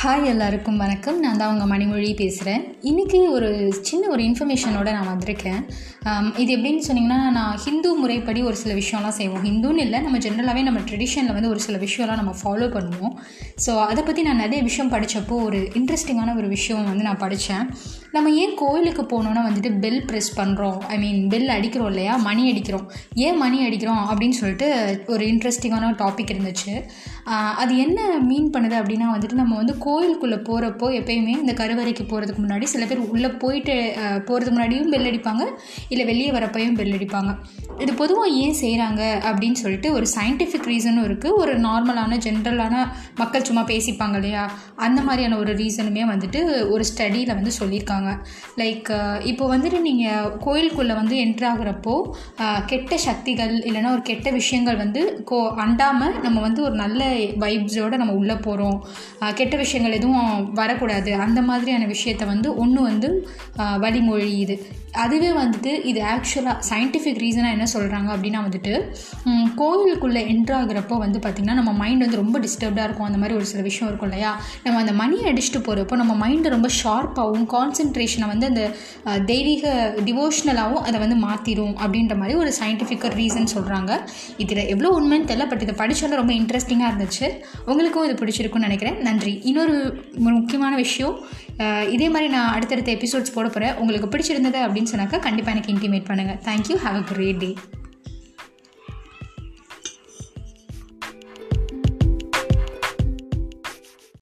Hi எல்லாருக்கும் வணக்கம். நான் தான் உங்கள் மணிமொழி பேசுகிறேன் இன்றைக்கி ஒரு சின்ன ஒரு இன்ஃபர்மேஷனோட நான் வந்திருக்கேன். இது எப்படின்னு சொன்னிங்கன்னா நான் ஹிந்து முறைப்படி ஒரு சில விஷயம்லாம் செய்வோம். ஹிந்துன்னு இல்லை நம்ம ஜென்ரலாகவே நம்ம ட்ரெடிஷனில் வந்து ஒரு சில விஷயம்லாம் நம்ம ஃபாலோ பண்ணுவோம். ஸோ அதை பற்றி நான் நிறைய விஷயம் படித்தப்போ ஒரு இன்ட்ரெஸ்டிங்கான ஒரு விஷயம் வந்து நான் படித்தேன் நம்ம ஏன் கோயிலுக்கு போனோன்னா வந்துட்டு பெல் ப்ரெஸ் பண்ணுறோம் ஐ மீன் பெல் அடிக்கிறோம் இல்லையா? மணி அடிக்கிறோம். ஏன் மணி அடிக்கிறோம் அப்படின்னு சொல்லிட்டு ஒரு இன்ட்ரெஸ்டிங்கான டாபிக் இருந்துச்சு. அது என்ன மீன் பண்ணுது அப்படின்னா வந்துட்டு நம்ம வந்து கோயிலுக்குள்ளே போகிறப்போ எப்பயுமே இந்த கருவறைக்கு போகிறதுக்கு முன்னாடி சில பேர் உள்ளே போயிட்டு போகிறதுக்கு முன்னாடியும் பெல் அடிப்பாங்க. இல்லை வெளியே வரப்பையும் பெல் அடிப்பாங்க. இது பொதுவாக ஏன் செய்கிறாங்க அப்படின்னு சொல்லிட்டு ஒரு சயின்டிஃபிக் ரீசனும் இருக்குது ஒரு நார்மலான ஜென்ரலான மக்கள் சும்மா பேசிப்பாங்க இல்லையா? அந்த மாதிரியான ஒரு ரீசனுமே வந்துட்டு ஒரு ஸ்டடியில் வந்து சொல்லியிருக்காங்க. லைக் இப்போ வந்துட்டு நீங்கள் கோயிலுக்குள்ளே வந்து என்ட்ராகிறப்போ கெட்ட சக்திகள் இல்லைன்னா ஒரு கெட்ட விஷயங்கள் வந்து கோ அண்டாமல் நம்ம வந்து ஒரு நல்ல வைப்ஸோடு நம்ம உள்ளே போகிறோம் கெட்ட விஷயங்கள் எதுவும் வரக்கூடாது. அந்த மாதிரியான விஷயத்த வந்து ஒன்று வந்து வழிமொழியுது வழிமொழி இது. அதுவே வந்துட்டு இது ஆக்சுவலாக சயின்டிஃபிக் ரீசனாக என்ன சொல்கிறாங்க அப்படின்னா வந்துட்டு கோவிலுக்குள்ளே என்ட்ராகிறப்போ வந்து பார்த்திங்கன்னா நம்ம மைண்ட் வந்து ரொம்ப டிஸ்டர்ப்டாக இருக்கும். அந்த மாதிரி ஒரு சில விஷயம் இருக்கும் இல்லையா? நம்ம அந்த மணி அடிச்சுட்டு போகிறப்போ நம்ம மைண்டு ரொம்ப ஷார்ப்பாகவும் கான்சென்ட்ரேஷனை வந்து அந்த தெய்வீக டிவோஷ்னலாகவும் அதை வந்து மாற்றிடும் அப்படின்ற மாதிரி ஒரு சயின்டிஃபிக் ரீசன் சொல்கிறாங்க இதில் எவ்வளோ உண்மைன்னு தெரியல பட் இதை படித்தாலும் ரொம்ப இன்ட்ரெஸ்டிங்காக இருந்துச்சு. உங்களுக்கும் இது பிடிச்சிருக்குன்னு நினைக்கிறேன். நன்றி. இன்னொரு ஒரு முக்கியமான விஷயம் இதே மாதிரி நான் அடுத்தடுத்த எபிசோட்ஸ் போட போகிறேன் உங்களுக்கு பிடிச்சிருந்தது அப்படின்னு சொன்னாக்கா கண்டிப்பாக எனக்கு இன்டிமேட் பண்ணுங்கள் thank you have a great day